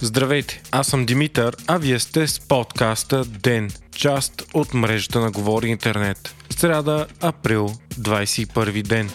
Здравейте, аз съм Димитър, а вие сте с подкаста ДЕН, част от мрежата на Говори Интернет. Сряда, април, 21 ден.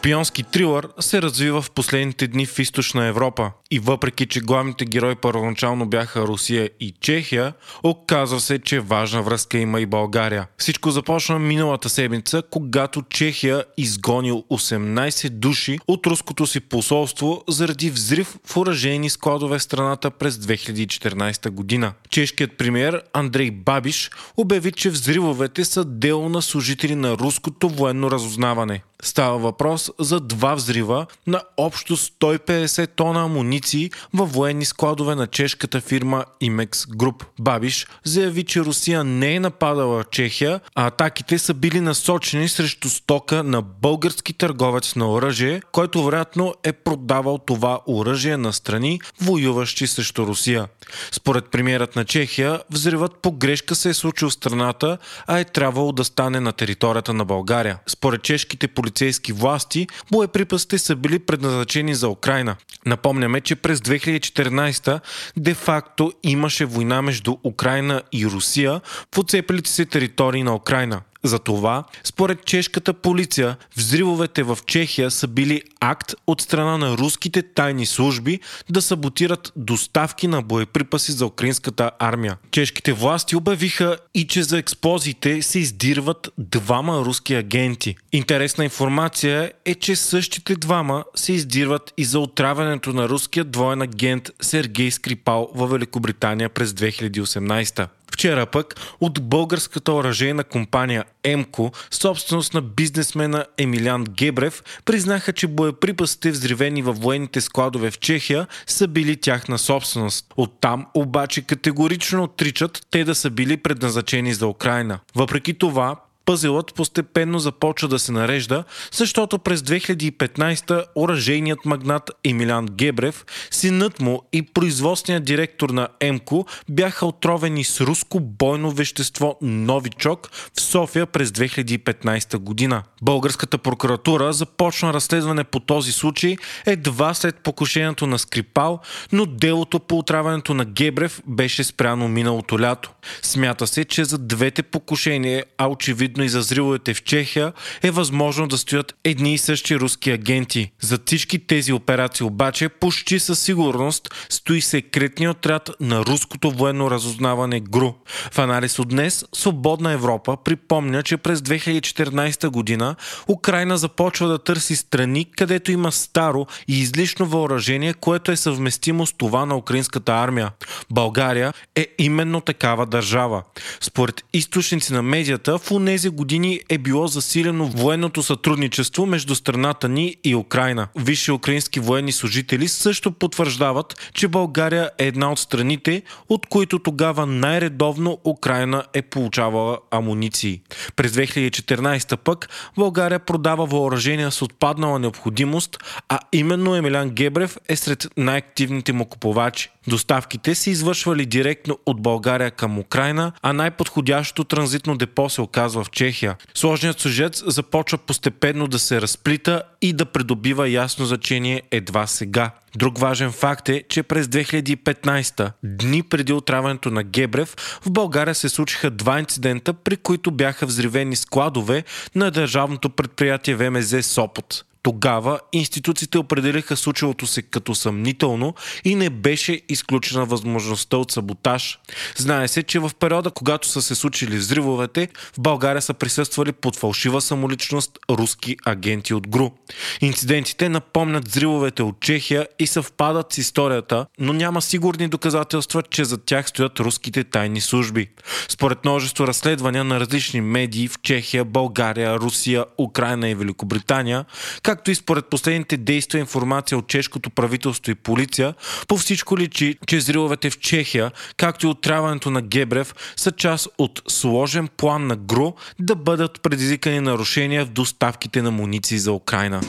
Шпионски трилър се развива в последните дни в източна Европа и въпреки, че главните герои първоначално бяха Русия и Чехия, оказва се, че важна връзка има и България. Всичко започна миналата седмица, когато Чехия изгонил 18 души от руското си посолство заради взрив в уражени складове в страната през 2014 година. Чешкият премьер Андрей Бабиш обяви, че взривовете са дело на служители на руското военно разузнаване. Става въпрос за два взрива на общо 150 тона амуниции във военни складове на чешката фирма Imex Group. Бабиш заяви, че Русия не е нападала Чехия, а атаките са били насочени срещу стока на български търговец на оръжие, който вероятно е продавал това оръжие на страни, воюващи срещу Русия. Според премиерът на Чехия, взривът по грешка се е случил в страната, а е трябвало да стане на територията на България. Според чешките полицейски власти, боеприпасите са били предназначени за Украина. Напомняме, че през 2014 де-факто имаше война между Украина и Русия в отцепилите се територии на Украина. Затова, според чешката полиция, взривовете в Чехия са били акт от страна на руските тайни служби да саботират доставки на боеприпаси за украинската армия. Чешките власти обявиха и че за експлозиите се издирват двама руски агенти. Интересна информация е, че същите двама се издирват и за отравянето на руския двоен агент Сергей Скрипал във Великобритания през 2018. Вчера пък от българската оръжейна компания ЕМКО, собственост на бизнесмена Емилян Гебрев, признаха, че боеприпасите взривени във военните складове в Чехия са били тяхна собственост. Оттам обаче категорично отричат те да са били предназначени за Украина. Въпреки това, пъзелът постепенно започва да се нарежда, защото през 2015 оръжейният магнат Емилян Гебрев, синът му и производственият директор на ЕМКО бяха отровени с руско бойно вещество Новичок в София през 2015 година. Българската прокуратура започна разследване по този случай едва след покушението на Скрипал, но делото по отравянето на Гебрев беше спряно миналото лято. Смята се, че за двете покушения, а очевидно и за взривовете в Чехия, е възможно да стоят едни и същи руски агенти. За всички тези операции обаче почти със сигурност стои секретният отряд на руското военно разузнаване ГРУ. В анализ от днес Свободна Европа припомня, че през 2014 година Украина започва да търси страни, където има старо и излишно въоръжение, което е съвместимо с това на украинската армия. България е именно такава държава. Според източници на медията, в унези години е било засилено военното сътрудничество между страната ни и Украина. Висши украински военни служители също потвърждават, че България е една от страните, от които тогава най-редовно Украина е получавала амуниции. През 2014 пък България продава въоръжения с отпаднала необходимост, а именно Емилян Гебрев е сред най-активните му купувачи. Доставките се извършвали директно от България към Украина, а най-подходящото транзитно депо се оказва в Чехия. Сложният сюжет започва постепенно да се разплита и да придобива ясно значение едва сега. Друг важен факт е, че през 2015, дни преди отравянето на Гебрев, в България се случиха два инцидента, при които бяха взривени складове на държавното предприятие ВМЗ Сопот. Тогава институциите определиха случилото се като съмнително и не беше изключена възможността от саботаж. Знае се, че в периода, когато са се случили взривовете, в България са присъствали под фалшива самоличност руски агенти от ГРУ. Инцидентите напомнят взривовете от Чехия и съвпадат с историята, но няма сигурни доказателства, че за тях стоят руските тайни служби. Според множество разследвания на различни медии в Чехия, България, Русия, Украина и Великобритания, както и според последните действия информация от чешкото правителство и полиция, по всичко личи, че зриловете в Чехия, както и отравянето на Гебрев, са част от сложен план на ГРУ да бъдат предизвикани нарушения в доставките на муниции за Украина.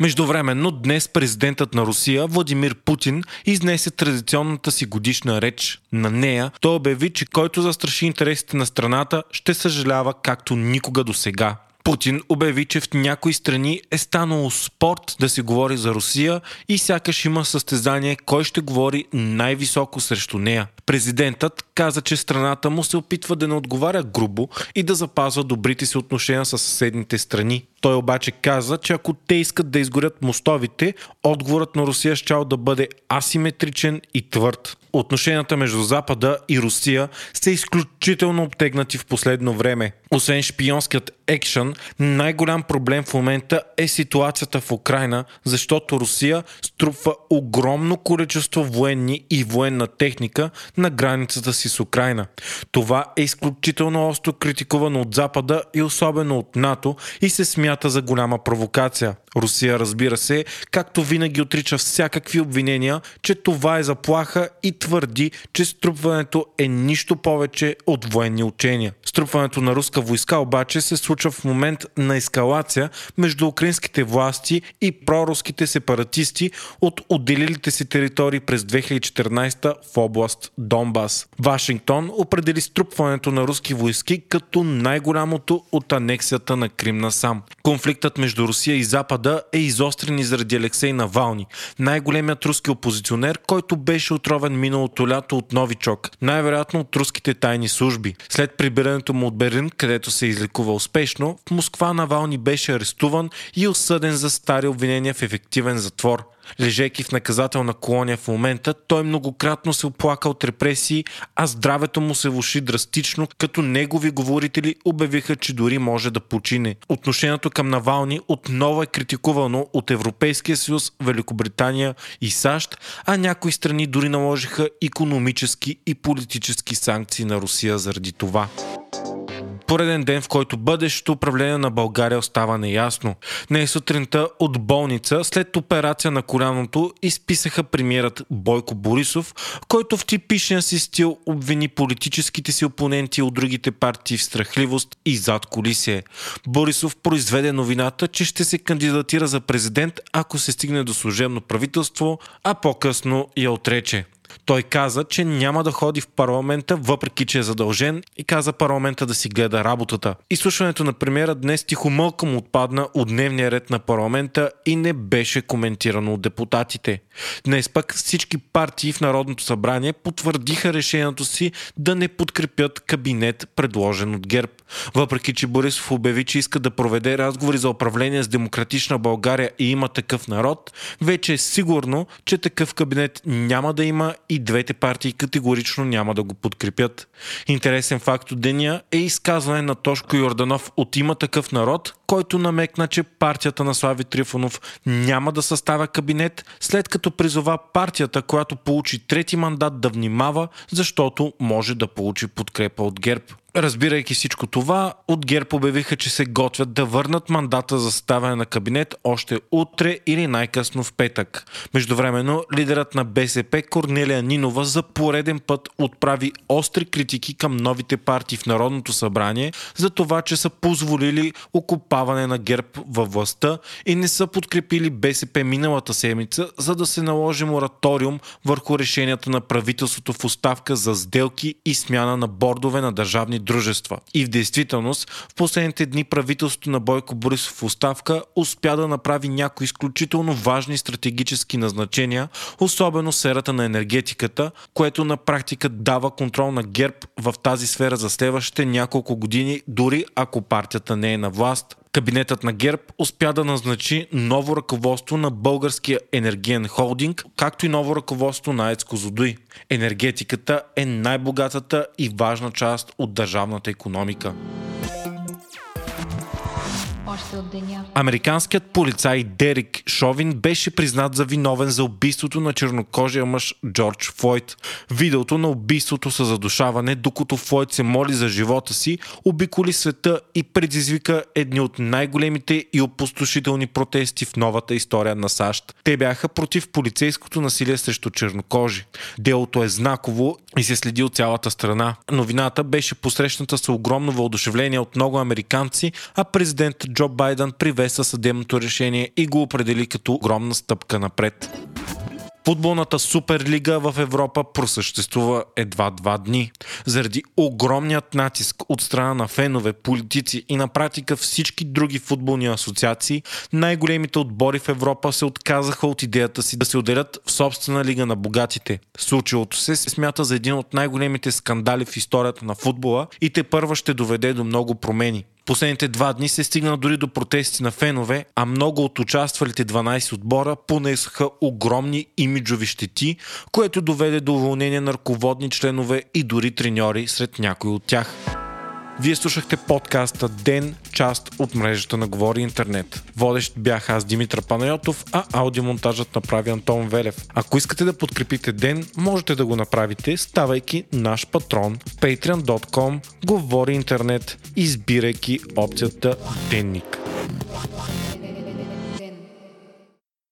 Междувременно днес президентът на Русия Владимир Путин изнесе традиционната си годишна реч. На нея той обяви, че който застраши интересите на страната, ще съжалява както никога до сега. Путин обяви, че в някои страни е станало спорт да се говори за Русия и сякаш има състезание кой ще говори най-високо срещу нея. Президентът каза, че страната му се опитва да не отговаря грубо и да запазва добрите си отношения с съседните страни. Той обаче каза, че ако те искат да изгорят мостовите, отговорът на Русия щял да бъде асиметричен и твърд. Отношенията между Запада и Русия са изключително обтегнати в последно време. Освен шпионският екшън, най-голям проблем в момента е ситуацията в Украина, защото Русия струпва огромно количество военни и военна техника на границата си с Украина. Това е изключително остро критикувано от Запада и особено от НАТО и се смята за голяма провокация. Русия, разбира се, както винаги отрича всякакви обвинения, че това е заплаха и твърди, че струпването е нищо повече от военни учения. Струпването на руска войска обаче се случва в момент на ескалация между украинските власти и проруските сепаратисти от отделилите си територии през 2014 в област Донбас. Вашингтон определи струпването на руски войски като най-голямото от анексията на Крим насам. Конфликтът между Русия и Запада е изострен и заради Алексей Навални, най-големият руски опозиционер, който беше отровен миналото лято от Новичок, най-вероятно от руските тайни служби. След прибирането му от Берлин, където се излекува успешно, в Москва Навални беше арестуван и осъден за стари обвинения в ефективен затвор. Лежейки в наказателна колония в момента, той многократно се оплака от репресии, а здравето му се влуши драстично, като негови говорители обявиха, че дори може да почине. Отношението към Навални отново е критикувано от Европейския съюз, Великобритания и САЩ, а някои страни дори наложиха економически и политически санкции на Русия заради това пореден ден, в който бъдещето управление на България остава неясно. Не е сутринта от болница, след операция на коляното, изписаха премиерът Бойко Борисов, който в типичния си стил обвини политическите си опоненти от другите партии в страхливост и зад колисие. Борисов произведе новината, че ще се кандидатира за президент, ако се стигне до служебно правителство, а по-късно я отрече. Той каза, че няма да ходи в парламента, въпреки че е задължен и каза парламента да си гледа работата. Изслушването на премиера днес тихо мълком отпадна от дневния ред на парламента и не беше коментирано от депутатите. Днес пък всички партии в Народното събрание потвърдиха решението си да не подкрепят кабинет, предложен от ГЕРБ. Въпреки, че Борисов обяви, че иска да проведе разговори за управление с демократична България и има такъв народ, вече е сигурно, че такъв кабинет няма да има и двете партии категорично няма да го подкрепят. Интересен факт от деня е изказване на Тошко Йорданов от има такъв народ, който намекна, че партията на Слави Трифонов няма да съставя кабинет, след като призова партията, която получи трети мандат да внимава, защото може да получи подкрепа от ГЕРБ. Разбирайки всичко това, от ГЕРБ обявиха, че се готвят да върнат мандата за съставяне на кабинет още утре или най-късно в петък. Междувременно, лидерът на БСП Корнелия Нинова за пореден път отправи остри критики към новите партии в Народното събрание за това, че са позволили окупаване на ГЕРБ във властта и не са подкрепили БСП миналата седмица, за да се наложи мораториум върху решенията на правителството в оставка за сделки и смяна на бордове на държавни дружества. И в действителност, в последните дни правителството на Бойко Борисов в оставка успя да направи някои изключително важни стратегически назначения, особено сферата на енергетиката, което на практика дава контрол на ГЕРБ в тази сфера за следващите няколко години, дори ако партията не е на власт. Кабинетът на ГЕРБ успя да назначи ново ръководство на българския енергиен холдинг, както и ново ръководство на ЕЦ Козлодуй. Енергетиката е най-богатата и важна част от държавната економика още от деня. Американският полицай Дерик Шовин беше признат за виновен за убийството на чернокожия мъж Джордж Флойд. Видеото на убийството със задушаване, докато Флойд се моли за живота си, обиколи света и предизвика едни от най-големите и опустошителни протести в новата история на САЩ. Те бяха против полицейското насилие срещу чернокожи. Делото е знаково и се следи от цялата страна. Новината беше посрещната с огромно въодушевление от много американци, а президент Джо Байден привеса съдебното решение и го определи като огромна стъпка напред. Футболната суперлига в Европа просъществува едва два дни. Заради огромният натиск от страна на фенове, политици и на практика всички други футболни асоциации, най-големите отбори в Европа се отказаха от идеята си да се отделят в собствена лига на богатите. Случилото се се смята за един от най-големите скандали в историята на футбола и те първа ще доведе до много промени. Последните два дни се стигна дори до протести на фенове, а много от участвалите 12 отбора понесоха огромни имиджови щети, което доведе до уволнение на ръководни членове и дори треньори сред някои от тях. Вие слушахте подкаста Ден, част от мрежата на Говори Интернет. Водещ бях аз Димитър Панайотов, а аудиомонтажът направи Антон Велев. Ако искате да подкрепите Ден, можете да го направите, ставайки наш патрон patreon.com Говори Интернет, избирайки опцията Денник.